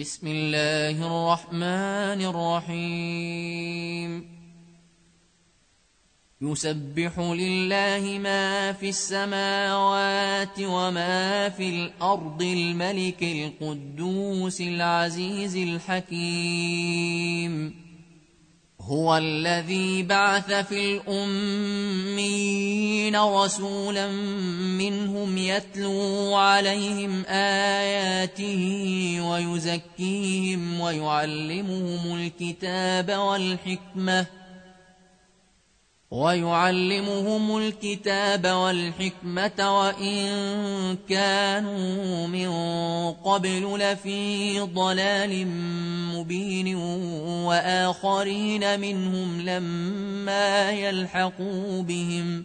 بسم الله الرحمن الرحيم. يسبح لله ما في السماوات وما في الأرض الملك القدوس العزيز الحكيم. هو الذي بعث في الأمين رسولا منهم يتلو عليهم آياته ويزكيهم ويعلمهم الكتاب والحكمة ويعلمهم الكتاب والحكمة وإن كانوا من قبل لفي ضلال مبين وآخرين منهم لما يلحقوا بهم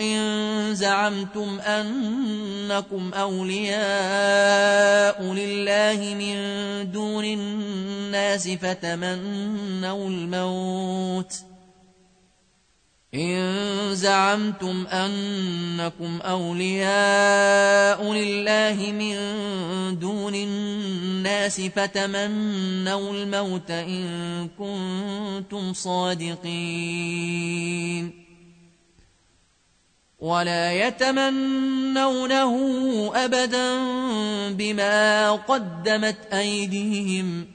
ان زعمتم انكم اولياء لله من دون الناس فتمنوا الموت إن زعمتم أنكم أولياء لله من دون الناس فتمنوا الموت إن كنتم صادقين ولا يتمنونه أبدا بما قدمت أيديهم.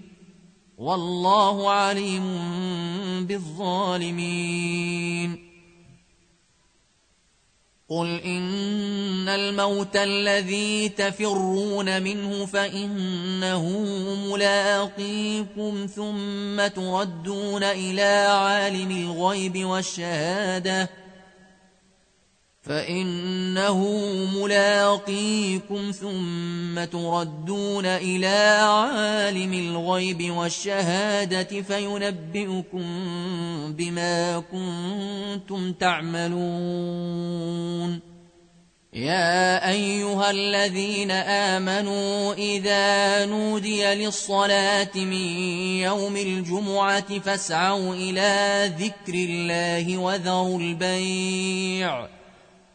والله عليم بالظالمين. قل إن الموت الذي تفرون منه فإنه ملاقيكم ثم تردون إلى عالم الغيب والشهادة. فإنه ملاقيكم ثم تردون إلى عالم الغيب والشهادة فينبئكم بما كنتم تعملون. يا أيها الذين آمنوا إذا نودي للصلاة من يوم الجمعة فاسعوا إلى ذكر الله وذروا البيع.